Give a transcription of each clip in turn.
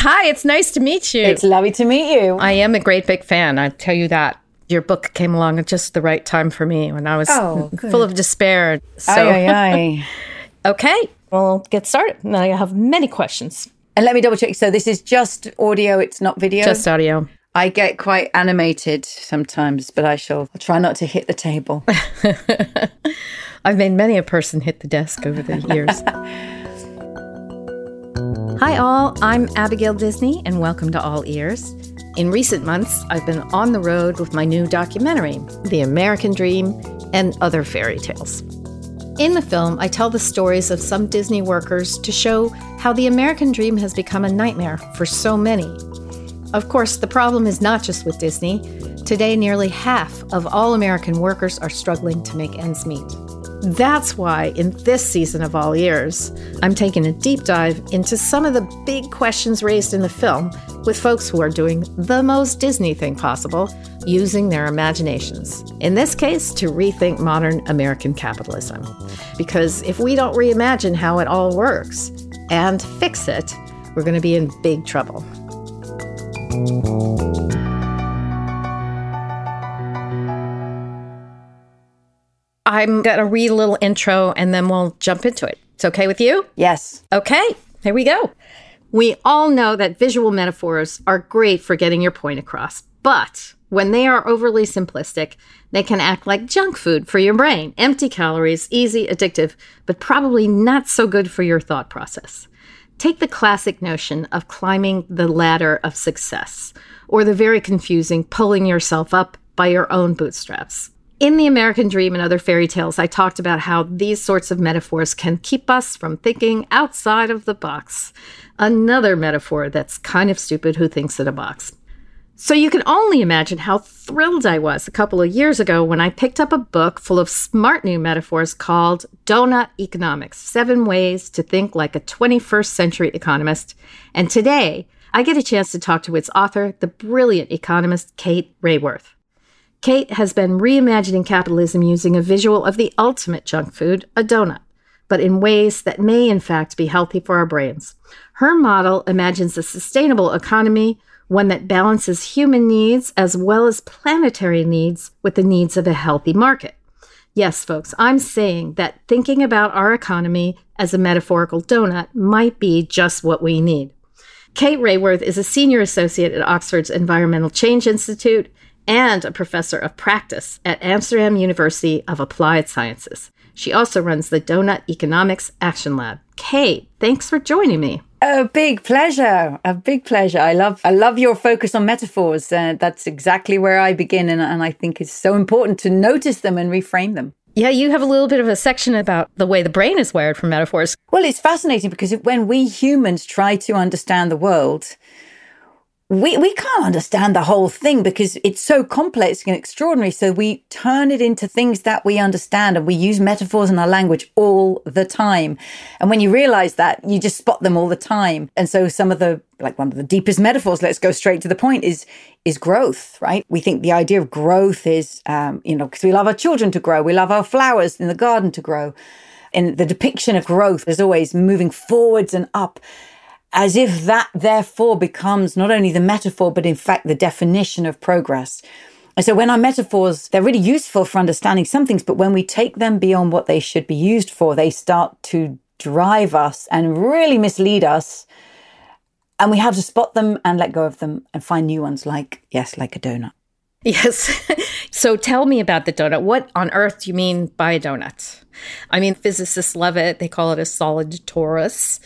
Hi, it's nice to meet you. It's lovely to meet you. I am a great big fan. I tell you that. Your book came along at just the right time for me when I was Oh, full of despair. So, Aye, aye, aye. okay, we'll get started. Now I have many questions. and let me double check. So this is just audio, it's not video. Just audio. I get quite animated sometimes, but I shall I'll try not to hit the table. I've made many a person hit the desk over the years. Hi, all. I'm Abigail Disney, and welcome to All Ears. In recent months, I've been on the road with my new documentary, The American Dream and Other Fairy Tales. In the film, I tell the stories of some Disney workers to show how the American dream has become a nightmare for so many. Of course, the problem is not just with Disney. Today, nearly half of all American workers are struggling to make ends meet. That's why, in this season of All Ears, I'm taking a deep dive into some of the big questions raised in the film with folks who are doing the most Disney thing possible, using their imaginations. In this case, to rethink modern American capitalism. Because if we don't reimagine how it all works and fix it, we're going to be in big trouble. I'm going to read a little intro and then we'll jump into it. It's okay with you? yes. Okay, here we go. We all know that visual metaphors are great for getting your point across, but when they are overly simplistic, they can act like junk food for your brain. Empty calories, easy, addictive, but probably not so good for your thought process. Take the classic notion of climbing the ladder of success, or the very confusing pulling yourself up by your own bootstraps. In The American Dream and other fairy tales, I talked about how these sorts of metaphors can keep us from thinking outside of the box. Another metaphor that's kind of stupid who thinks in a box. So you can only imagine how thrilled I was a couple of years ago when I picked up a book full of smart new metaphors called Doughnut Economics Seven Ways to Think Like a 21st Century Economist. And today, I get a chance to talk to its author, the brilliant economist Kate Raworth. Kate has been reimagining capitalism using a visual of the ultimate junk food, a donut, but in ways that may in fact be healthy for our brains. Her model imagines a sustainable economy, one that balances human needs as well as planetary needs with the needs of a healthy market. Yes, folks, I'm saying that thinking about our economy as a metaphorical donut might be just what we need. Kate Raworth is a senior associate at Oxford's Environmental Change Institute and a professor of practice at Amsterdam University of Applied Sciences. She also runs the Doughnut Economics Action Lab. Kate, thanks for joining me. A big pleasure. A big pleasure. I love I love your focus on metaphors. Uh, that's exactly where I begin and, and I think it's so important to notice them and reframe them. Yeah, you have a little bit of a section about the way the brain is wired for metaphors. Well, it's fascinating because when we humans try to understand the world, we, we can't understand the whole thing because it's so complex and extraordinary. So we turn it into things that we understand and we use metaphors in our language all the time. And when you realize that, you just spot them all the time. And so some of the, like one of the deepest metaphors, let's go straight to the point is, is growth, right? We think the idea of growth is, um, you know, because we love our children to grow. We love our flowers in the garden to grow. And the depiction of growth is always moving forwards and up as if that therefore becomes not only the metaphor, but in fact the definition of progress. And so when our metaphors, they're really useful for understanding some things, but when we take them beyond what they should be used for, they start to drive us and really mislead us. And we have to spot them and let go of them and find new ones like, yes, like a donut. Yes. so tell me about the donut. What on earth do you mean by a donut? I mean, physicists love it. They call it a solid torus.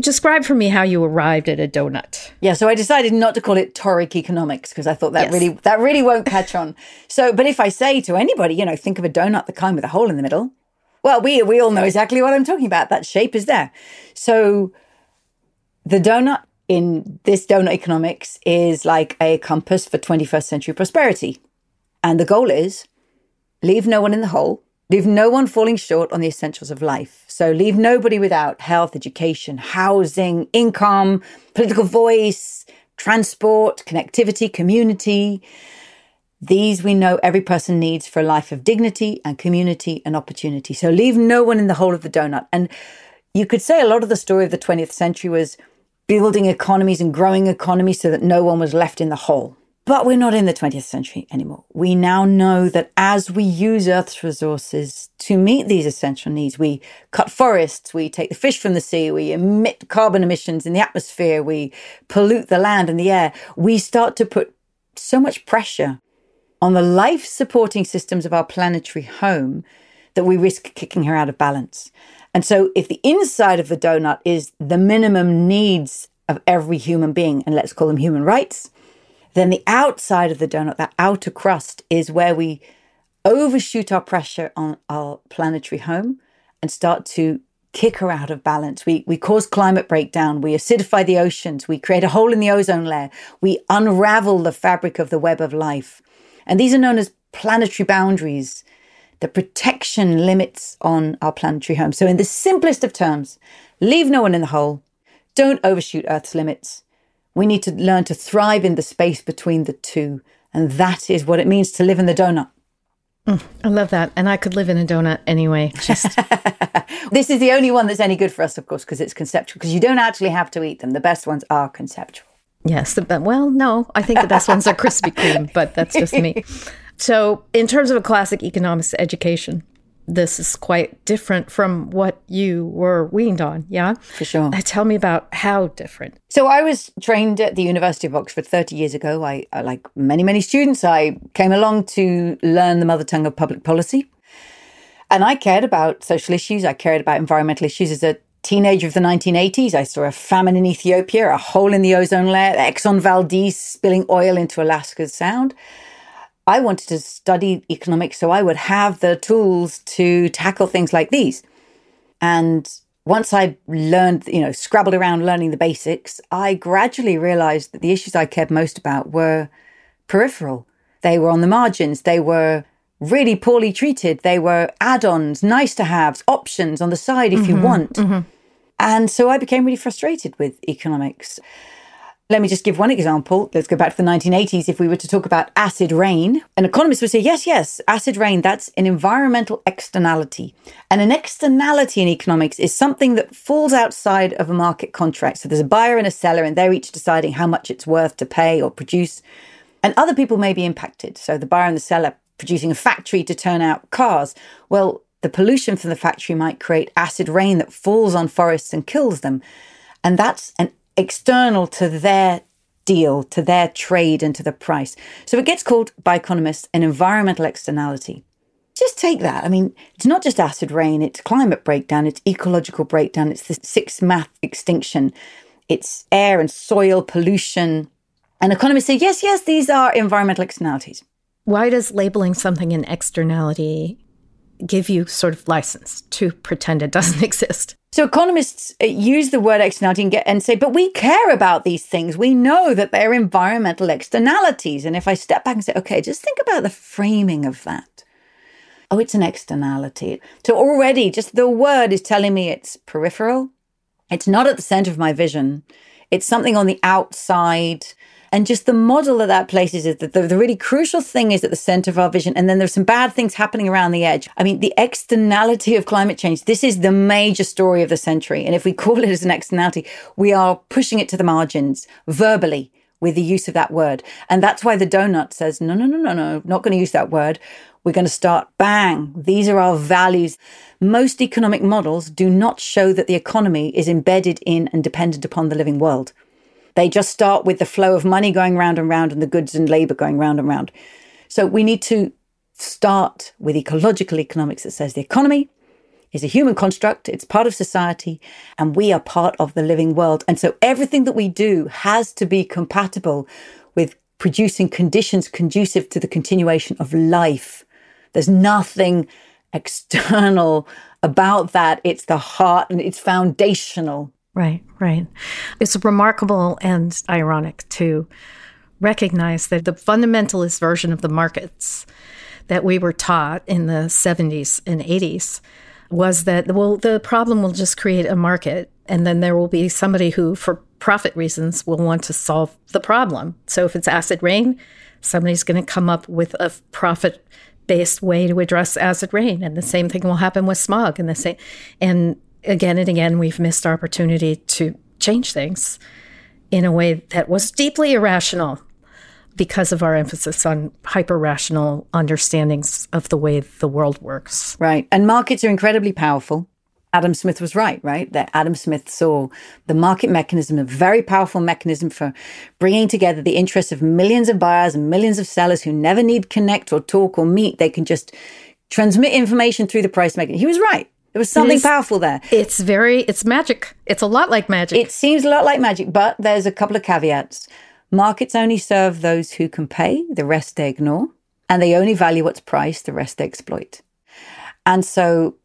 Describe for me how you arrived at a donut. Yeah, so I decided not to call it toric economics because I thought that Yes. really that really won't catch on. So, but if I say to anybody, you know, think of a donut, the kind with a hole in the middle, well, we we all know exactly what I'm talking about. That shape is there. So, the donut in this donut economics is like a compass for 21st century prosperity, and the goal is leave no one in the hole. Leave no one falling short on the essentials of life. So leave nobody without health, education, housing, income, political voice, transport, connectivity, community. These we know every person needs for a life of dignity and community and opportunity. So leave no one in the hole of the donut. And you could say a lot of the story of the 20th century was building economies and growing economies so that no one was left in the hole. But we're not in the 20th century anymore. We now know that as we use Earth's resources to meet these essential needs, we cut forests, we take the fish from the sea, we emit carbon emissions in the atmosphere, we pollute the land and the air, we start to put so much pressure on the life supporting systems of our planetary home that we risk kicking her out of balance. And so, if the inside of the donut is the minimum needs of every human being, and let's call them human rights, then the outside of the donut, that outer crust, is where we overshoot our pressure on our planetary home and start to kick her out of balance. We, we cause climate breakdown. We acidify the oceans. We create a hole in the ozone layer. We unravel the fabric of the web of life. And these are known as planetary boundaries, the protection limits on our planetary home. So, in the simplest of terms, leave no one in the hole. Don't overshoot Earth's limits. We need to learn to thrive in the space between the two. And that is what it means to live in the donut. Mm, I love that. And I could live in a donut anyway. Just This is the only one that's any good for us, of course, because it's conceptual, because you don't actually have to eat them. The best ones are conceptual. Yes. The, well, no, I think the best ones are Krispy Kreme, but that's just me. So, in terms of a classic economics education, this is quite different from what you were weaned on. Yeah. For sure. Uh, tell me about how different. So I was trained at the University of Oxford 30 years ago. I, like many, many students, I came along to learn the mother tongue of public policy. And I cared about social issues. I cared about environmental issues as a teenager of the 1980s. I saw a famine in Ethiopia, a hole in the ozone layer, Exxon Valdez spilling oil into Alaska's Sound. I wanted to study economics so I would have the tools to tackle things like these. And once I learned, you know, scrabbled around learning the basics, I gradually realized that the issues I cared most about were peripheral. They were on the margins. They were really poorly treated. They were add ons, nice to haves, options on the side if mm-hmm, you want. Mm-hmm. And so I became really frustrated with economics. Let me just give one example. Let's go back to the 1980s. If we were to talk about acid rain, an economist would say, yes, yes, acid rain, that's an environmental externality. And an externality in economics is something that falls outside of a market contract. So there's a buyer and a seller, and they're each deciding how much it's worth to pay or produce. And other people may be impacted. So the buyer and the seller producing a factory to turn out cars. Well, the pollution from the factory might create acid rain that falls on forests and kills them. And that's an external to their deal, to their trade, and to the price. So it gets called by economists an environmental externality. Just take that. I mean, it's not just acid rain, it's climate breakdown, it's ecological breakdown, it's the sixth mass extinction, it's air and soil pollution. And economists say, yes, yes, these are environmental externalities. Why does labeling something an externality give you sort of license to pretend it doesn't exist? So economists uh, use the word externality and, get, and say, but we care about these things. We know that they're environmental externalities. And if I step back and say, okay, just think about the framing of that. Oh, it's an externality. So already just the word is telling me it's peripheral. It's not at the center of my vision. It's something on the outside. And just the model that that places is that the, the, really crucial thing is at the center of our vision. And then there's some bad things happening around the edge. I mean, the externality of climate change, this is the major story of the century. And if we call it as an externality, we are pushing it to the margins verbally with the use of that word. And that's why the donut says, no, no, no, no, no, not going to use that word. We're going to start bang. These are our values. Most economic models do not show that the economy is embedded in and dependent upon the living world. They just start with the flow of money going round and round and the goods and labor going round and round. So we need to start with ecological economics that says the economy is a human construct, it's part of society, and we are part of the living world. And so everything that we do has to be compatible with producing conditions conducive to the continuation of life. There's nothing external about that. It's the heart and it's foundational. Right, right. It's remarkable and ironic to recognize that the fundamentalist version of the markets that we were taught in the 70s and 80s was that, well, the problem will just create a market, and then there will be somebody who, for profit reasons, will want to solve the problem. So if it's acid rain, somebody's going to come up with a profit based way to address acid rain and the same thing will happen with smog and the same and again and again, we've missed opportunity to change things in a way that was deeply irrational because of our emphasis on hyper rational understandings of the way the world works. Right. And markets are incredibly powerful. Adam Smith was right, right? That Adam Smith saw the market mechanism, a very powerful mechanism for bringing together the interests of millions of buyers and millions of sellers who never need connect or talk or meet. They can just transmit information through the price mechanism. He was right. There was something powerful there. It's very, it's magic. It's a lot like magic. It seems a lot like magic, but there's a couple of caveats. Markets only serve those who can pay, the rest they ignore, and they only value what's priced, the rest they exploit. And so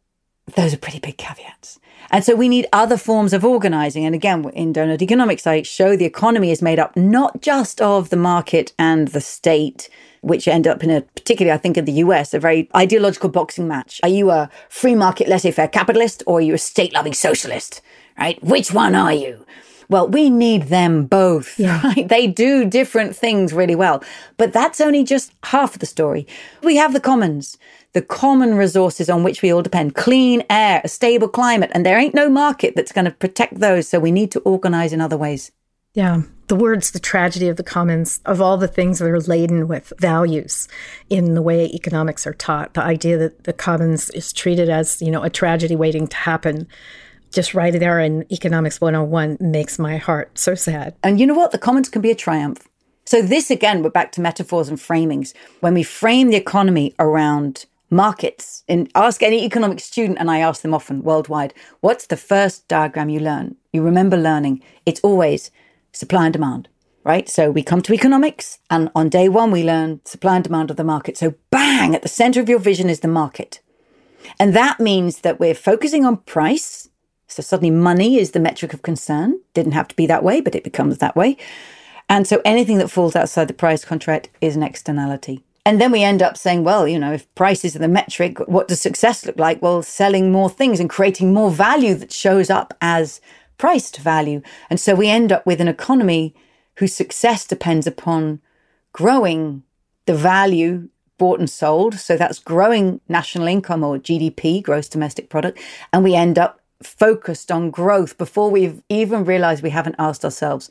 those are pretty big caveats. And so we need other forms of organizing. And again, in Doughnut Economics, I show the economy is made up not just of the market and the state, which end up in a, particularly, I think, in the US, a very ideological boxing match. Are you a free market, laissez faire capitalist or are you a state loving socialist? Right? Which one are you? Well, we need them both, yeah. right? They do different things really well. But that's only just half of the story. We have the commons, the common resources on which we all depend clean air, a stable climate, and there ain't no market that's going to protect those. So we need to organize in other ways. Yeah. The words, the tragedy of the commons, of all the things that are laden with values in the way economics are taught, the idea that the commons is treated as, you know, a tragedy waiting to happen just right there in Economics 101 makes my heart so sad. And you know what? The commons can be a triumph. So, this again, we're back to metaphors and framings. When we frame the economy around markets, and ask any economic student, and I ask them often worldwide, what's the first diagram you learn? You remember learning. It's always supply and demand, right? So, we come to economics, and on day one, we learn supply and demand of the market. So, bang, at the center of your vision is the market. And that means that we're focusing on price so suddenly money is the metric of concern. Didn't have to be that way, but it becomes that way. And so anything that falls outside the price contract is an externality. And then we end up saying, well, you know, if prices are the metric, what does success look like? Well, selling more things and creating more value that shows up as priced value. And so we end up with an economy whose success depends upon growing the value bought and sold. So that's growing national income or GDP, gross domestic product. And we end up focused on growth before we've even realized we haven't asked ourselves,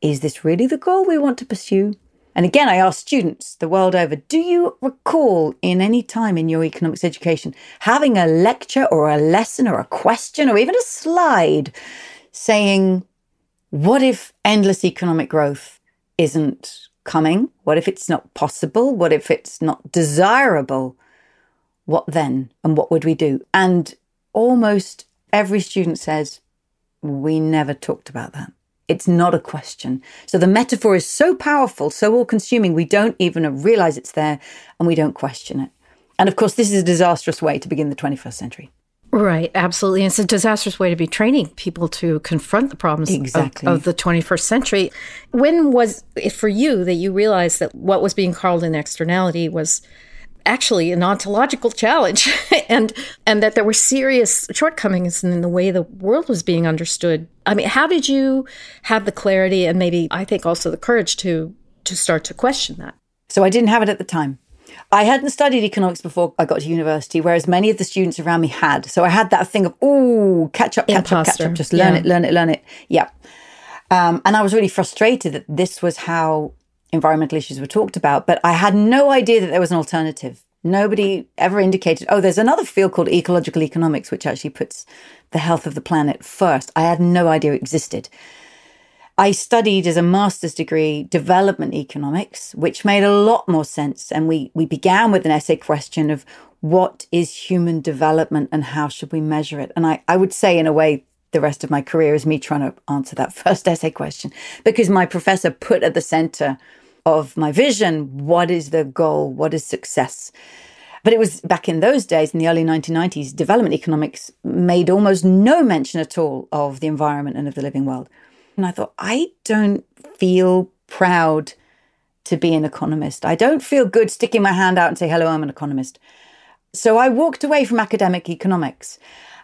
is this really the goal we want to pursue? And again, I ask students the world over do you recall in any time in your economics education having a lecture or a lesson or a question or even a slide saying, what if endless economic growth isn't coming? What if it's not possible? What if it's not desirable? What then? And what would we do? And almost every student says, we never talked about that. It's not a question. So the metaphor is so powerful, so all consuming, we don't even realize it's there and we don't question it. And of course, this is a disastrous way to begin the 21st century. Right, absolutely. And it's a disastrous way to be training people to confront the problems exactly. of, of, the 21st century. When was it for you that you realized that what was being called an externality was actually an ontological challenge and and that there were serious shortcomings in the way the world was being understood. I mean, how did you have the clarity and maybe I think also the courage to to start to question that? So I didn't have it at the time. I hadn't studied economics before I got to university, whereas many of the students around me had. So I had that thing of, oh, catch up, catch Imposter. up, catch up, just learn yeah. it, learn it, learn it. Yeah. Um, and I was really frustrated that this was how environmental issues were talked about, but I had no idea that there was an alternative. Nobody ever indicated, oh, there's another field called ecological economics, which actually puts the health of the planet first. I had no idea it existed. I studied as a master's degree development economics, which made a lot more sense. And we, we began with an essay question of what is human development and how should we measure it? And I, I would say, in a way, the rest of my career is me trying to answer that first essay question because my professor put at the center of my vision what is the goal, what is success. But it was back in those days, in the early 1990s, development economics made almost no mention at all of the environment and of the living world. And I thought, I don't feel proud to be an economist. I don't feel good sticking my hand out and say, hello, I'm an economist. So I walked away from academic economics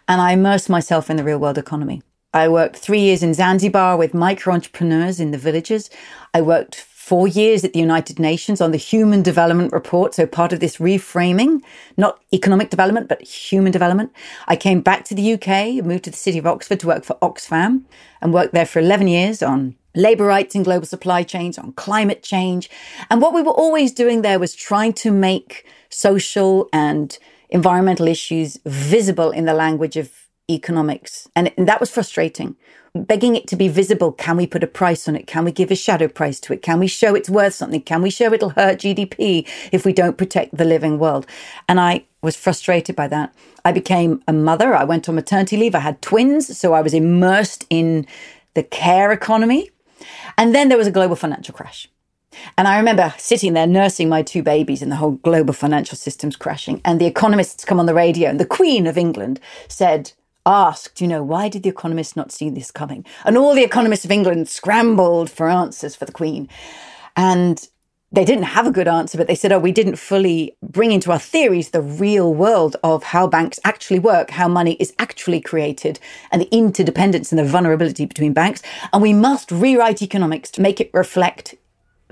and I immersed myself in the real world economy. I worked three years in Zanzibar with micro entrepreneurs in the villages. I worked four years at the United Nations on the Human Development Report. So part of this reframing, not economic development, but human development. I came back to the UK, moved to the city of Oxford to work for Oxfam and worked there for 11 years on labor rights in global supply chains, on climate change. And what we were always doing there was trying to make social and environmental issues visible in the language of economics. And, and that was frustrating. Begging it to be visible. Can we put a price on it? Can we give a shadow price to it? Can we show it's worth something? Can we show it'll hurt GDP if we don't protect the living world? And I was frustrated by that. I became a mother. I went on maternity leave. I had twins. So I was immersed in the care economy. And then there was a global financial crash. And I remember sitting there nursing my two babies and the whole global financial system's crashing. And the economists come on the radio and the Queen of England said, asked, you know, why did the economists not see this coming? And all the economists of England scrambled for answers for the Queen. And they didn't have a good answer, but they said, oh, we didn't fully bring into our theories the real world of how banks actually work, how money is actually created, and the interdependence and the vulnerability between banks. And we must rewrite economics to make it reflect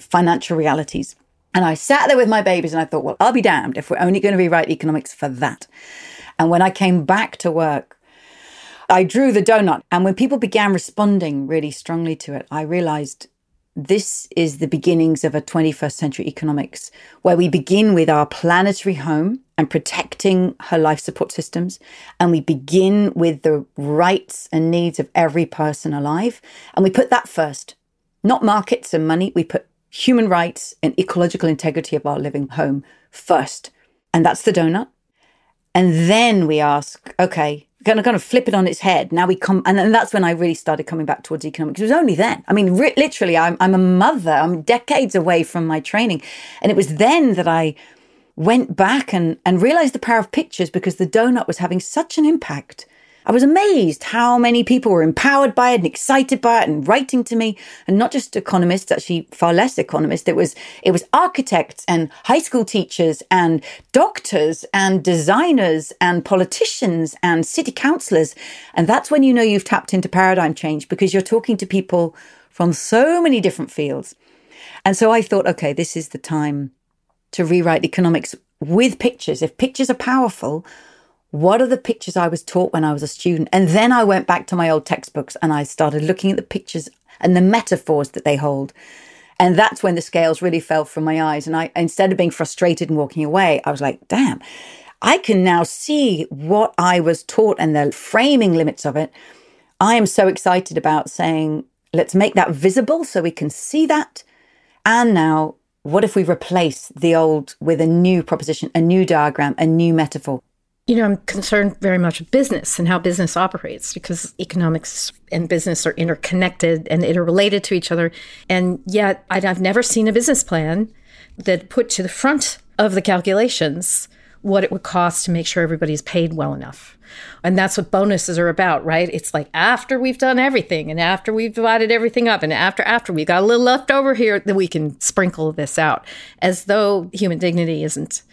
financial realities. And I sat there with my babies and I thought, well, I'll be damned if we're only going to rewrite economics for that. And when I came back to work, I drew the donut. And when people began responding really strongly to it, I realized this is the beginnings of a 21st century economics where we begin with our planetary home and protecting her life support systems. And we begin with the rights and needs of every person alive. And we put that first, not markets and money. We put human rights and ecological integrity of our living home first. And that's the donut. And then we ask, okay, going to kind of flip it on its head. Now we come, and, and that's when I really started coming back towards economics. It was only then. I mean, re- literally, I'm, I'm a mother. I'm decades away from my training. And it was then that I went back and, and realized the power of pictures because the donut was having such an impact I was amazed how many people were empowered by it and excited by it and writing to me and not just economists, actually far less economists. It was, it was architects and high school teachers and doctors and designers and politicians and city councillors. And that's when you know you've tapped into paradigm change because you're talking to people from so many different fields. And so I thought, okay, this is the time to rewrite economics with pictures. If pictures are powerful, what are the pictures I was taught when I was a student? And then I went back to my old textbooks and I started looking at the pictures and the metaphors that they hold. And that's when the scales really fell from my eyes. And I, instead of being frustrated and walking away, I was like, damn, I can now see what I was taught and the framing limits of it. I am so excited about saying, let's make that visible so we can see that. And now, what if we replace the old with a new proposition, a new diagram, a new metaphor? You know, I'm concerned very much with business and how business operates because economics and business are interconnected and interrelated to each other. And yet, I've never seen a business plan that put to the front of the calculations what it would cost to make sure everybody's paid well enough. And that's what bonuses are about, right? It's like after we've done everything and after we've divided everything up and after after we got a little left over here, that we can sprinkle this out as though human dignity isn't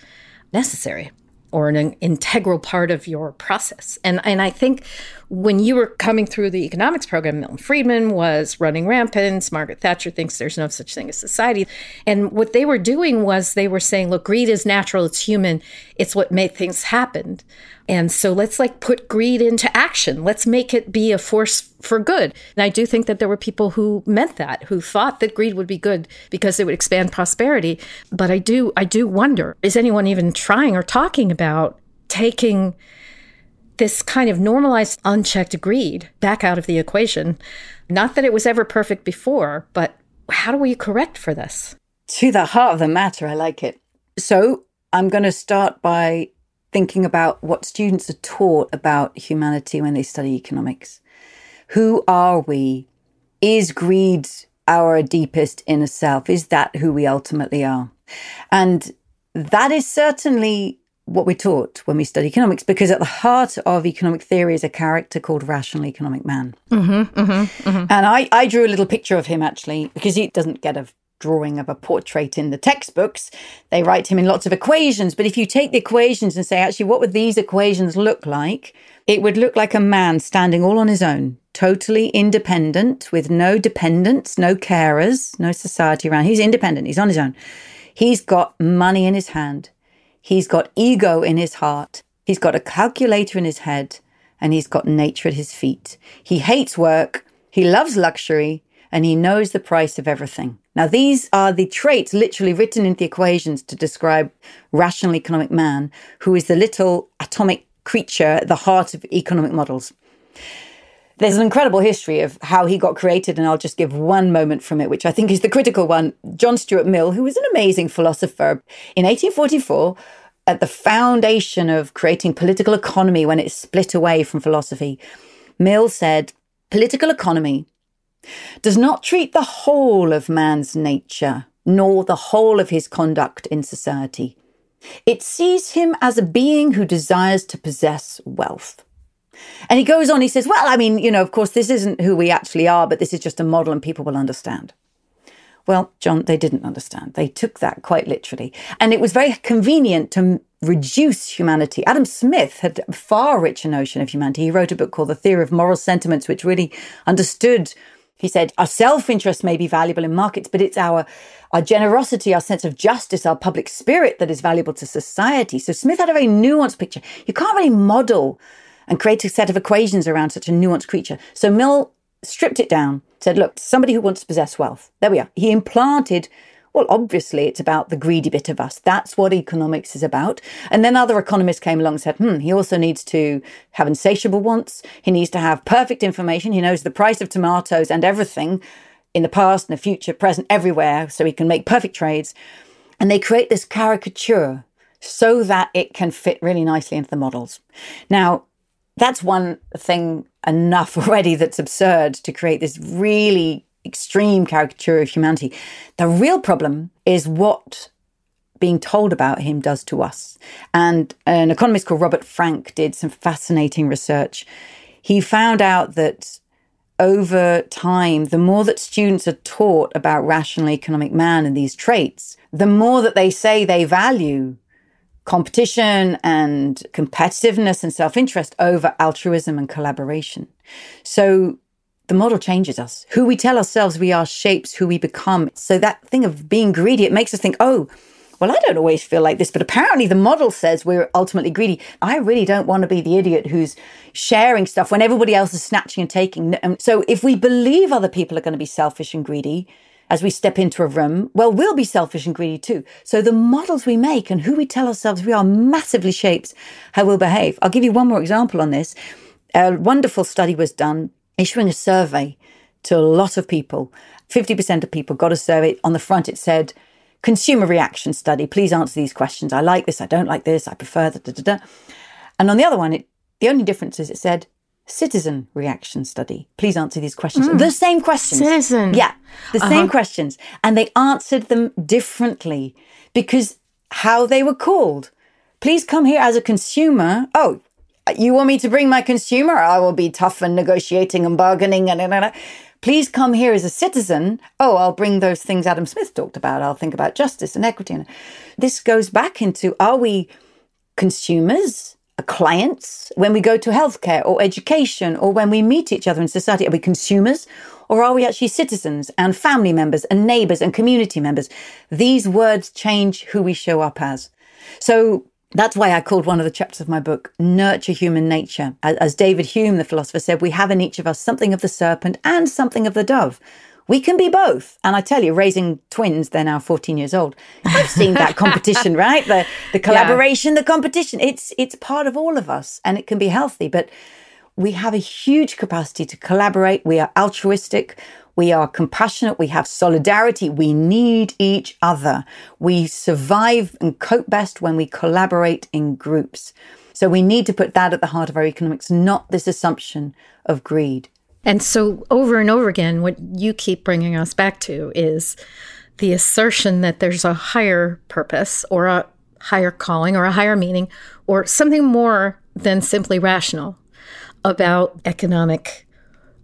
necessary or an integral part of your process. And and I think when you were coming through the economics program, Milton Friedman was running rampant. Margaret Thatcher thinks there's no such thing as society. And what they were doing was they were saying, look, greed is natural, it's human, it's what made things happen. And so let's like put greed into action. Let's make it be a force for good. And I do think that there were people who meant that, who thought that greed would be good because it would expand prosperity. But I do I do wonder, is anyone even trying or talking about taking this kind of normalized unchecked greed back out of the equation? Not that it was ever perfect before, but how do we correct for this? To the heart of the matter, I like it. So I'm going to start by thinking about what students are taught about humanity when they study economics. Who are we? Is greed our deepest inner self? Is that who we ultimately are? And that is certainly what we're taught when we study economics, because at the heart of economic theory is a character called rational economic man. Mm-hmm, mm-hmm, mm-hmm. And I, I drew a little picture of him actually, because he doesn't get a drawing of a portrait in the textbooks. They write him in lots of equations. But if you take the equations and say, actually, what would these equations look like? It would look like a man standing all on his own, totally independent with no dependents, no carers, no society around. He's independent. He's on his own. He's got money in his hand. He's got ego in his heart. He's got a calculator in his head and he's got nature at his feet. He hates work. He loves luxury and he knows the price of everything. Now, these are the traits literally written into the equations to describe rational economic man, who is the little atomic creature at the heart of economic models. There's an incredible history of how he got created, and I'll just give one moment from it, which I think is the critical one. John Stuart Mill, who was an amazing philosopher, in 1844, at the foundation of creating political economy when it split away from philosophy, Mill said, Political economy does not treat the whole of man's nature, nor the whole of his conduct in society. It sees him as a being who desires to possess wealth. And he goes on, he says, Well, I mean, you know, of course, this isn't who we actually are, but this is just a model and people will understand. Well, John, they didn't understand. They took that quite literally. And it was very convenient to reduce humanity. Adam Smith had a far richer notion of humanity. He wrote a book called The Theory of Moral Sentiments, which really understood he said, our self interest may be valuable in markets, but it's our, our generosity, our sense of justice, our public spirit that is valuable to society. So Smith had a very nuanced picture. You can't really model and create a set of equations around such a nuanced creature. So Mill stripped it down, said, look, somebody who wants to possess wealth. There we are. He implanted well, obviously, it's about the greedy bit of us. That's what economics is about. And then other economists came along and said, hmm, he also needs to have insatiable wants. He needs to have perfect information. He knows the price of tomatoes and everything in the past and the future, present, everywhere, so he can make perfect trades. And they create this caricature so that it can fit really nicely into the models. Now, that's one thing enough already that's absurd to create this really extreme caricature of humanity. The real problem is what being told about him does to us. And an economist called Robert Frank did some fascinating research. He found out that over time, the more that students are taught about rational economic man and these traits, the more that they say they value competition and competitiveness and self interest over altruism and collaboration. So the model changes us. Who we tell ourselves we are shapes who we become. So that thing of being greedy, it makes us think, oh, well, I don't always feel like this, but apparently the model says we're ultimately greedy. I really don't want to be the idiot who's sharing stuff when everybody else is snatching and taking. And So if we believe other people are going to be selfish and greedy as we step into a room, well, we'll be selfish and greedy too. So the models we make and who we tell ourselves we are massively shapes how we'll behave. I'll give you one more example on this. A wonderful study was done issuing a survey to a lot of people. 50% of people got a survey. On the front, it said, consumer reaction study. Please answer these questions. I like this. I don't like this. I prefer that. And on the other one, it, the only difference is it said citizen reaction study. Please answer these questions. Mm. The same questions. Citizen. Yeah. The uh-huh. same questions. And they answered them differently because how they were called. Please come here as a consumer. Oh, you want me to bring my consumer? I will be tough and negotiating and bargaining and, and, and please come here as a citizen. Oh, I'll bring those things Adam Smith talked about. I'll think about justice and equity. And this goes back into are we consumers, clients, when we go to healthcare or education or when we meet each other in society? Are we consumers or are we actually citizens and family members and neighbors and community members? These words change who we show up as. So that's why I called one of the chapters of my book Nurture Human Nature. As David Hume, the philosopher, said, we have in each of us something of the serpent and something of the dove. We can be both. And I tell you, raising twins, they're now 14 years old. I've seen that competition, right? The, the collaboration, yeah. the competition. It's, it's part of all of us and it can be healthy, but we have a huge capacity to collaborate. We are altruistic. We are compassionate. We have solidarity. We need each other. We survive and cope best when we collaborate in groups. So we need to put that at the heart of our economics, not this assumption of greed. And so, over and over again, what you keep bringing us back to is the assertion that there's a higher purpose or a higher calling or a higher meaning or something more than simply rational about economic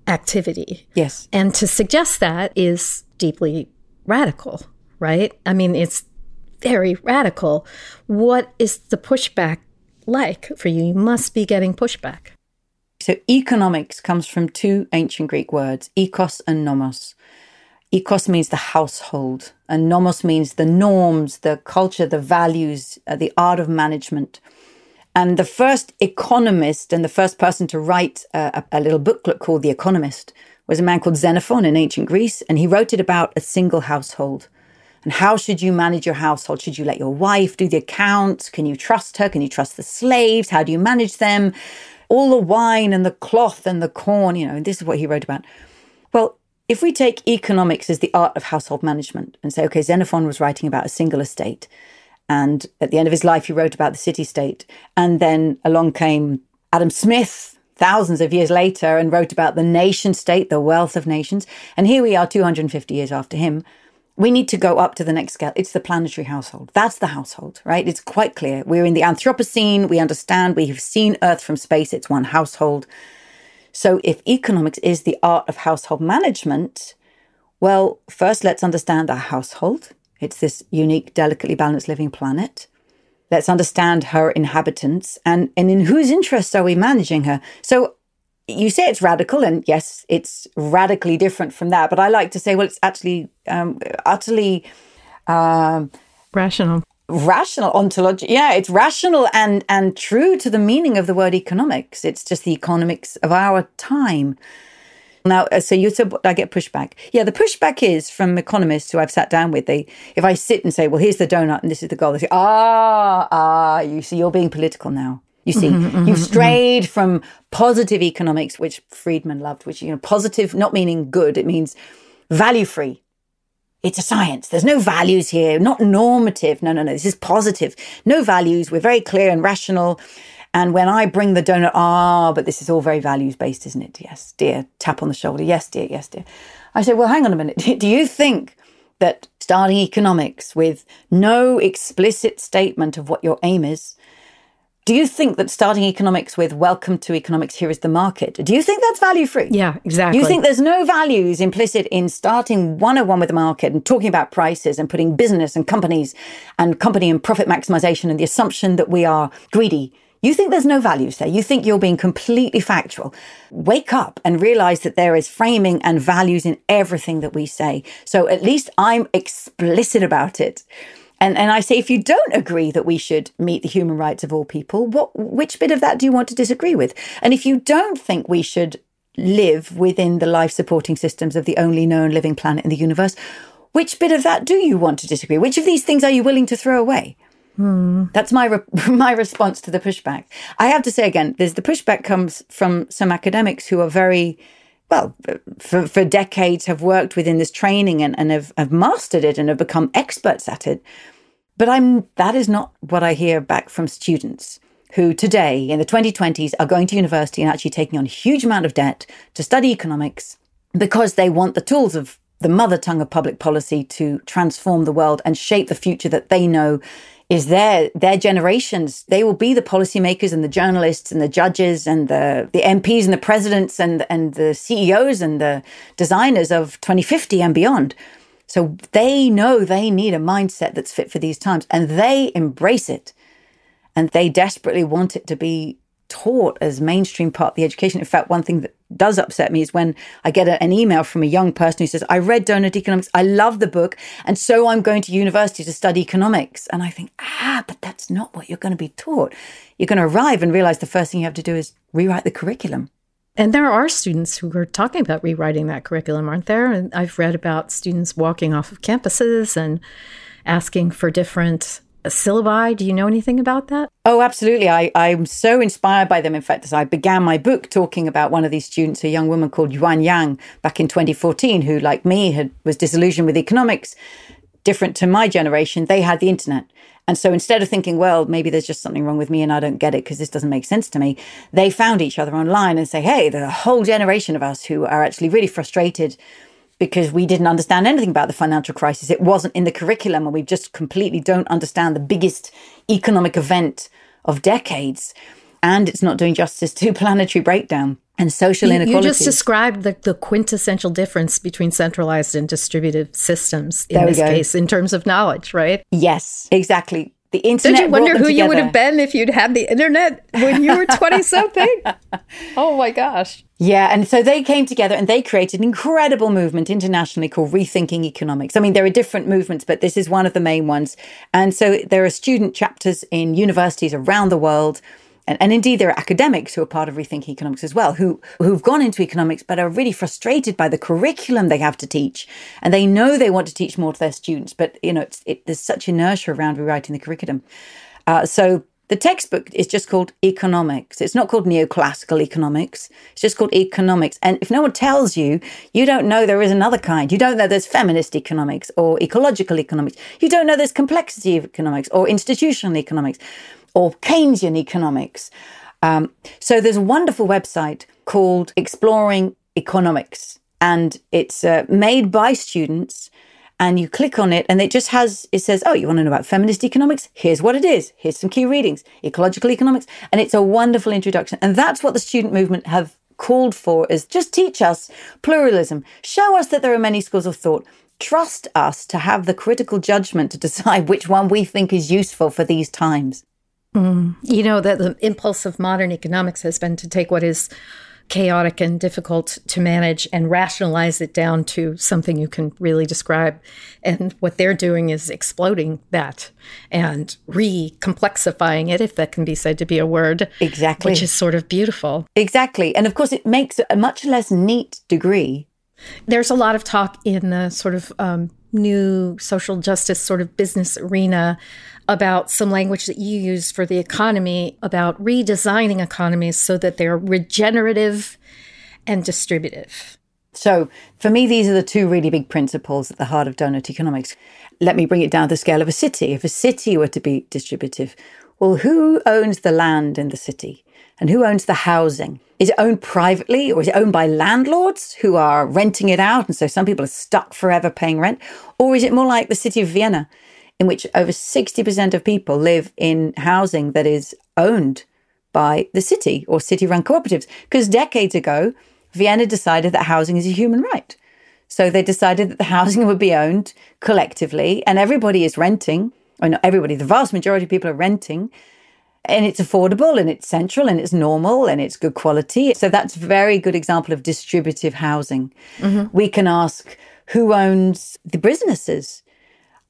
activity. Yes. And to suggest that is deeply radical, right? I mean, it's very radical. What is the pushback like for you? You must be getting pushback. So economics comes from two ancient Greek words, ekos and nomos. Ekos means the household, and nomos means the norms, the culture, the values, uh, the art of management. And the first economist and the first person to write a, a, little booklet called The Economist was a man called Xenophon in ancient Greece. And he wrote it about a single household. And how should you manage your household? Should you let your wife do the accounts? Can you trust her? Can you trust the slaves? How do you manage them? All the wine and the cloth and the corn, you know, this is what he wrote about. Well, if we take economics as the art of household management and say, okay, Xenophon was writing about a single estate, and at the end of his life, he wrote about the city state. And then along came Adam Smith thousands of years later and wrote about the nation state, the wealth of nations. And here we are 250 years after him. We need to go up to the next scale. It's the planetary household. That's the household, right? It's quite clear. We're in the Anthropocene. We understand. We have seen Earth from space. It's one household. So if economics is the art of household management, well, first let's understand our household. It's this unique, delicately balanced living planet. Let's understand her inhabitants and, and in whose interests are we managing her? So you say it's radical, and yes, it's radically different from that. But I like to say, well, it's actually um, utterly um, rational. Rational ontology, yeah, it's rational and and true to the meaning of the word economics. It's just the economics of our time. Now, uh, so you said I get pushback. Yeah, the pushback is from economists who I've sat down with. They, if I sit and say, "Well, here's the donut and this is the goal," they say, "Ah, ah, you see, you're being political now." You see, mm-hmm, mm-hmm, you've mm-hmm. strayed mm-hmm. from positive economics, which Friedman loved, which you know, positive not meaning good, it means value free. It's a science. There's no values here, not normative. No, no, no. This is positive. No values. We're very clear and rational. And when I bring the donut, ah, but this is all very values based, isn't it? Yes, dear. Tap on the shoulder. Yes, dear. Yes, dear. I say, well, hang on a minute. Do you think that starting economics with no explicit statement of what your aim is, do you think that starting economics with welcome to economics, here is the market, do you think that's value free? Yeah, exactly. You think there's no values implicit in starting 101 with the market and talking about prices and putting business and companies and company and profit maximization and the assumption that we are greedy you think there's no values there. You think you're being completely factual. Wake up and realize that there is framing and values in everything that we say. So at least I'm explicit about it. And, and I say, if you don't agree that we should meet the human rights of all people, what, which bit of that do you want to disagree with? And if you don't think we should live within the life supporting systems of the only known living planet in the universe, which bit of that do you want to disagree? Which of these things are you willing to throw away? Hmm. That's my re- my response to the pushback. I have to say again, there's the pushback comes from some academics who are very well for, for decades have worked within this training and, and have, have mastered it and have become experts at it. But I'm that is not what I hear back from students who today in the 2020s are going to university and actually taking on a huge amount of debt to study economics because they want the tools of the mother tongue of public policy to transform the world and shape the future that they know is their their generations. They will be the policymakers and the journalists and the judges and the the MPs and the presidents and and the CEOs and the designers of 2050 and beyond. So they know they need a mindset that's fit for these times and they embrace it. And they desperately want it to be taught as mainstream part of the education. In fact, one thing that does upset me is when I get a, an email from a young person who says, I read Doughnut Economics, I love the book, and so I'm going to university to study economics. And I think, ah, but that's not what you're going to be taught. You're going to arrive and realize the first thing you have to do is rewrite the curriculum. And there are students who are talking about rewriting that curriculum, aren't there? And I've read about students walking off of campuses and asking for different syllabi. Do you know anything about that? Oh, absolutely. I, I'm so inspired by them. In fact, as I began my book talking about one of these students, a young woman called Yuan Yang, back in 2014, who, like me, had was disillusioned with economics. Different to my generation, they had the internet. And so instead of thinking, well, maybe there's just something wrong with me and I don't get it because this doesn't make sense to me, they found each other online and say, hey, there's a whole generation of us who are actually really frustrated because we didn't understand anything about the financial crisis. It wasn't in the curriculum, and we just completely don't understand the biggest economic event of decades. And it's not doing justice to planetary breakdown and social you, inequality. You just described the, the, quintessential difference between centralized and distributed systems in this case, in terms of knowledge, right? Yes, exactly. The internet. Did you wonder who you would have been if you'd had the internet when you were 20 something? oh my gosh. Yeah. And so they came together and they created an incredible movement internationally called Rethinking Economics. I mean, there are different movements, but this is one of the main ones. And so there are student chapters in universities around the world and, and indeed there are academics who are part of Rethinking Economics as well, who who've gone into economics but are really frustrated by the curriculum they have to teach, and they know they want to teach more to their students, but you know it, there's such inertia around rewriting the curriculum. Uh, so the textbook is just called economics. It's not called neoclassical economics. It's just called economics. And if no one tells you, you don't know there is another kind. You don't know there's feminist economics or ecological economics. You don't know there's complexity of economics or institutional economics or Keynesian economics. Um, so there's a wonderful website called Exploring Economics, and it's uh, made by students. And you click on it, and it just has it says, "Oh, you want to know about feminist economics? Here's what it is. Here's some key readings: ecological economics." And it's a wonderful introduction. And that's what the student movement have called for: is just teach us pluralism, show us that there are many schools of thought, trust us to have the critical judgment to decide which one we think is useful for these times. Mm. You know, that the impulse of modern economics has been to take what is chaotic and difficult to manage and rationalize it down to something you can really describe. And what they're doing is exploding that and re complexifying it, if that can be said to be a word. Exactly. Which is sort of beautiful. Exactly. And of course, it makes a much less neat degree. There's a lot of talk in the sort of um, new social justice sort of business arena about some language that you use for the economy about redesigning economies so that they're regenerative and distributive. So, for me, these are the two really big principles at the heart of Doughnut Economics. Let me bring it down to the scale of a city. If a city were to be distributive, well, who owns the land in the city? And who owns the housing? Is it owned privately or is it owned by landlords who are renting it out? And so some people are stuck forever paying rent. Or is it more like the city of Vienna, in which over 60% of people live in housing that is owned by the city or city run cooperatives. Because decades ago, Vienna decided that housing is a human right. So they decided that the housing would be owned collectively and everybody is renting, or not everybody, the vast majority of people are renting. And it's affordable and it's central and it's normal and it's good quality. So that's a very good example of distributive housing. Mm-hmm. We can ask who owns the businesses?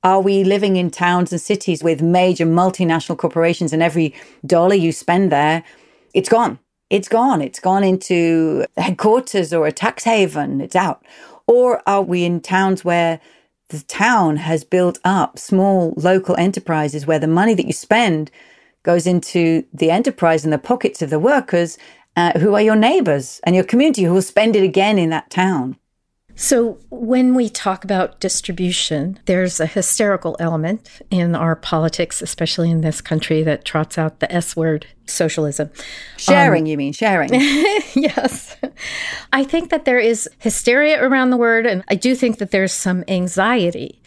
Are we living in towns and cities with major multinational corporations and every dollar you spend there, it's gone. It's gone. It's gone into headquarters or a tax haven. It's out. Or are we in towns where the town has built up small local enterprises where the money that you spend goes into the enterprise and the pockets of the workers uh, who are your neighbors and your community who will spend it again in that town? So, when we talk about distribution, there's a hysterical element in our politics, especially in this country, that trots out the S word socialism. Sharing, um, you mean, sharing? yes. I think that there is hysteria around the word, and I do think that there's some anxiety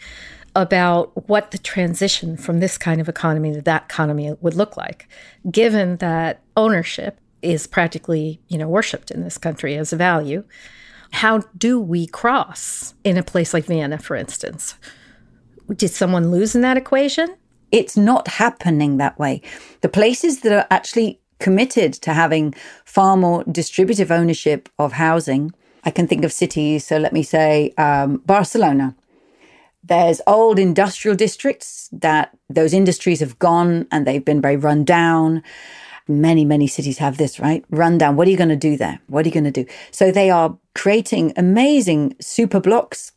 about what the transition from this kind of economy to that economy would look like, given that ownership is practically, you know, worshipped in this country as a value. How do we cross in a place like Vienna, for instance? Did someone lose in that equation? It's not happening that way. The places that are actually committed to having far more distributive ownership of housing, I can think of cities. So let me say um, Barcelona. There's old industrial districts that those industries have gone and they've been very run down many, many cities have this, right? Rundown. What are you going to do there? What are you going to do? So they are creating amazing super blocks,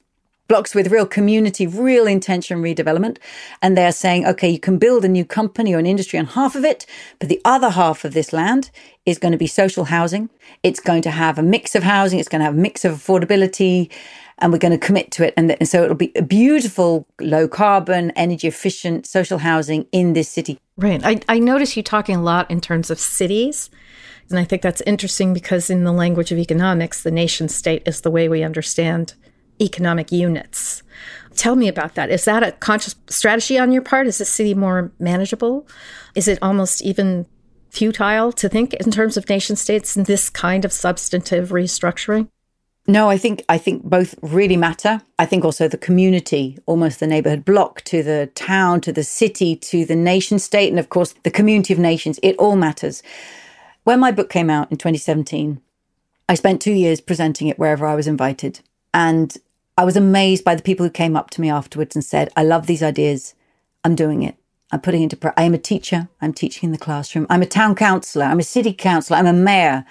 blocks with real community, real intention redevelopment. And they're saying, okay, you can build a new company or an industry on half of it, but the other half of this land is going to be social housing. It's going to have a mix of housing. It's going to have a mix of affordability and we're going to commit to it. And, th- so it'll be a beautiful, low carbon, energy efficient social housing in this city. Right. I, I notice you talking a lot in terms of cities. And I think that's interesting because in the language of economics, the nation state is the way we understand economic units. Tell me about that. Is that a conscious strategy on your part? Is the city more manageable? Is it almost even futile to think in terms of nation states in this kind of substantive restructuring? No, I think I think both really matter. I think also the community, almost the neighborhood block to the town to the city to the nation state and of course the community of nations, it all matters. When my book came out in 2017, I spent 2 years presenting it wherever I was invited. And I was amazed by the people who came up to me afterwards and said, "I love these ideas. I'm doing it. I'm putting into I am a teacher. I'm teaching in the classroom. I'm a town councillor. I'm a city councillor. I'm a mayor.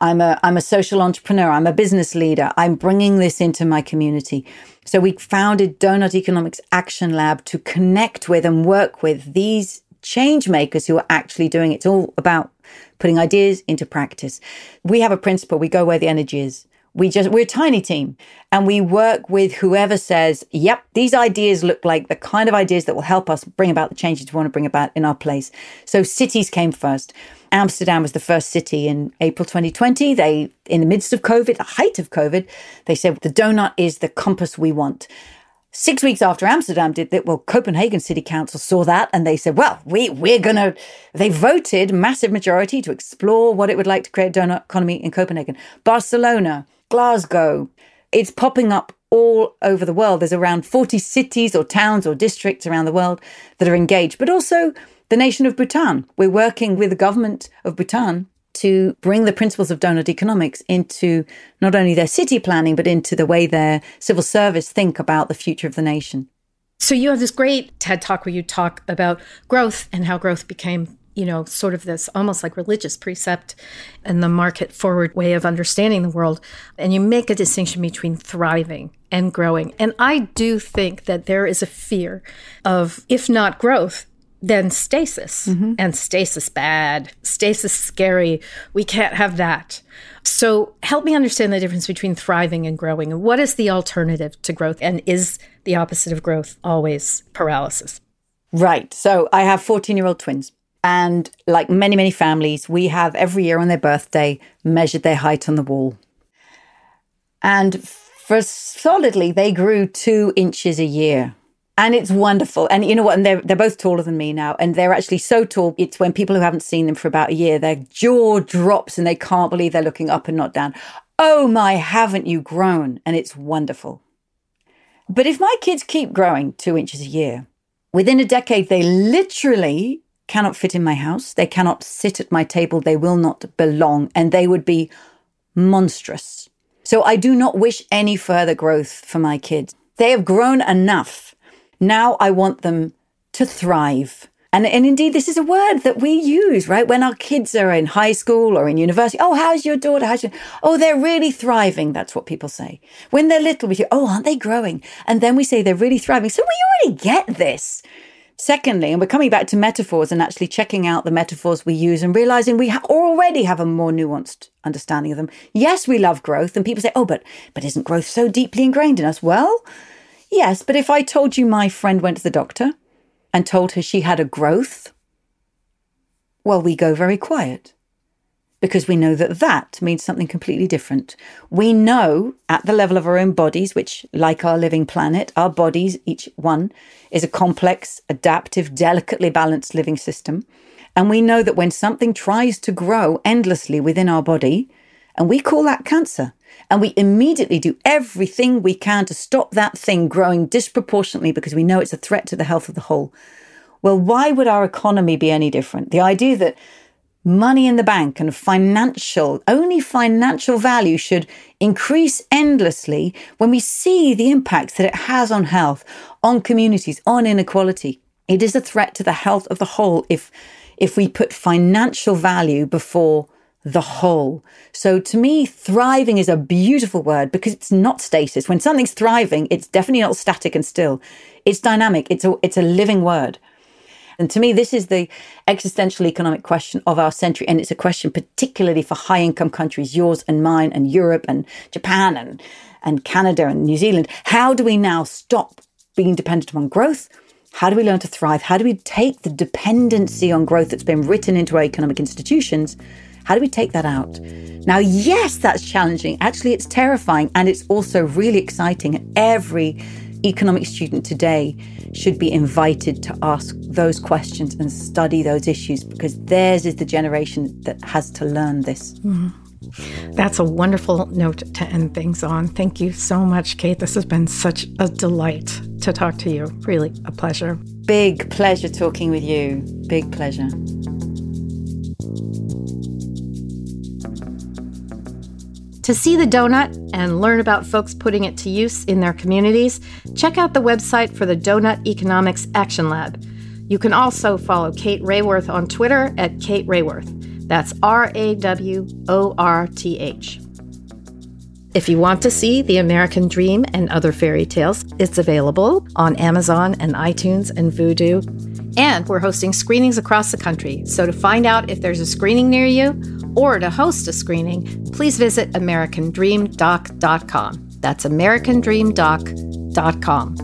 I'm a I'm a social entrepreneur. I'm a business leader. I'm bringing this into my community. So we founded Doughnut Economics Action Lab to connect with and work with these change makers who are actually doing it. It's all about putting ideas into practice. We have a principle. We go where the energy is we just we're a tiny team and we work with whoever says yep these ideas look like the kind of ideas that will help us bring about the changes we want to bring about in our place. So cities came first. Amsterdam was the first city in april 2020 they in the midst of covid the height of covid they said the donut is the compass we want. Six weeks after Amsterdam did that, well, Copenhagen City Council saw that and they said, well, we, we're going to, they voted massive majority to explore what it would like to create a donut economy in Copenhagen. Barcelona, Glasgow. It's popping up all over the world. There's around 40 cities or towns or districts around the world that are engaged, but also the nation of Bhutan. We're working with the government of Bhutan to bring the principles of Doughnut Economics into not only their city planning, but into the way their civil service think about the future of the nation. So you have this great TED talk where you talk about growth and how growth became you know, sort of this almost like religious precept and the market forward way of understanding the world. And you make a distinction between thriving and growing. And I do think that there is a fear of, if not growth, then stasis. Mm-hmm. And stasis bad, stasis scary. We can't have that. So help me understand the difference between thriving and growing. And what is the alternative to growth? And is the opposite of growth always paralysis? Right. So I have 14 year old twins. And like many, many families, we have every year on their birthday measured their height on the wall. And for solidly, they grew two inches a year. And it's wonderful. And you know what? And they're, they're both taller than me now. And they're actually so tall. It's when people who haven't seen them for about a year, their jaw drops and they can't believe they're looking up and not down. Oh my, haven't you grown? And it's wonderful. But if my kids keep growing two inches a year, within a decade, they literally cannot fit in my house. They cannot sit at my table. They will not belong and they would be monstrous. So I do not wish any further growth for my kids. They have grown enough. Now I want them to thrive. And, and indeed, this is a word that we use, right? When our kids are in high school or in university. Oh, how's your daughter? How's your, oh, they're really thriving. That's what people say. When they're little, we say, oh, aren't they growing? And then we say they're really thriving. So we already get this. Secondly, and we're coming back to metaphors and actually checking out the metaphors we use and realizing we ha- already have a more nuanced understanding of them. Yes, we love growth, and people say, "Oh, but but isn't growth so deeply ingrained in us?" Well, yes, but if I told you my friend went to the doctor and told her she had a growth, well, we go very quiet because we know that that means something completely different. We know at the level of our own bodies, which, like our living planet, our bodies, each one, is a complex, adaptive, delicately balanced living system. And we know that when something tries to grow endlessly within our body, and we call that cancer, and we immediately do everything we can to stop that thing growing disproportionately because we know it's a threat to the health of the whole. Well, why would our economy be any different? The idea that money in the bank and financial, only financial value should increase endlessly when we see the impacts that it has on health, on communities, on inequality. It is a threat to the health of the whole if, if we put financial value before the whole. So to me, thriving is a beautiful word because it's not stasis. When something's thriving, it's definitely not static and still. It's dynamic. It's a, it's a living word. And to me, this is the existential economic question of our century. And it's a question particularly for high income countries, yours and mine, and Europe and Japan and, and Canada and New Zealand. How do we now stop being dependent on growth? How do we learn to thrive? How do we take the dependency on growth that's been written into our economic institutions? How do we take that out? Now, yes, that's challenging. Actually, it's terrifying and it's also really exciting. Every economic student today should be invited to ask those questions and study those issues because theirs is the generation that has to learn this. Mm-hmm. That's a wonderful note to end things on. Thank you so much, Kate. This has been such a delight to talk to you. Really a pleasure. Big pleasure talking with you. Big pleasure. To see the donut and learn about folks putting it to use in their communities, check out the website for the Doughnut Economics Action Lab. You can also follow Kate Raworth on Twitter at Kate Raworth. That's R A W O R T H. If you want to see The American Dream and other fairy tales, it's available on Amazon and iTunes and Vudu. And we're hosting screenings across the country. So to find out if there's a screening near you or to host a screening, please visit AmericanDreamDoc.com. That's AmericanDreamDoc.com.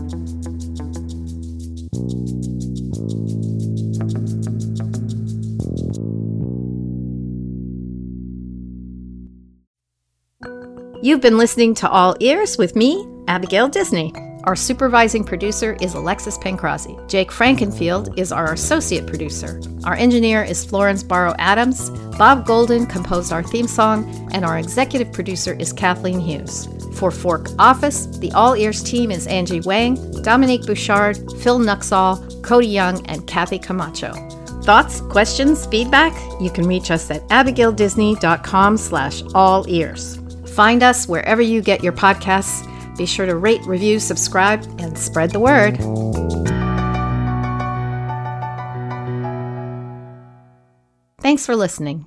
You've been listening to All Ears with me, Abigail Disney. Our supervising producer is Alexis Pancrazzi. Jake Frankenfield is our associate producer. Our engineer is Florence Barrow Adams. Bob Golden composed our theme song, and our executive producer is Kathleen Hughes. For Fork Office, the All Ears team is Angie Wang, Dominique Bouchard, Phil Nuxall, Cody Young, and Kathy Camacho. Thoughts, questions, feedback? You can reach us at abigaildisney.com slash all ears. Find us wherever you get your podcasts. Be sure to rate, review, subscribe, and spread the word. Thanks for listening.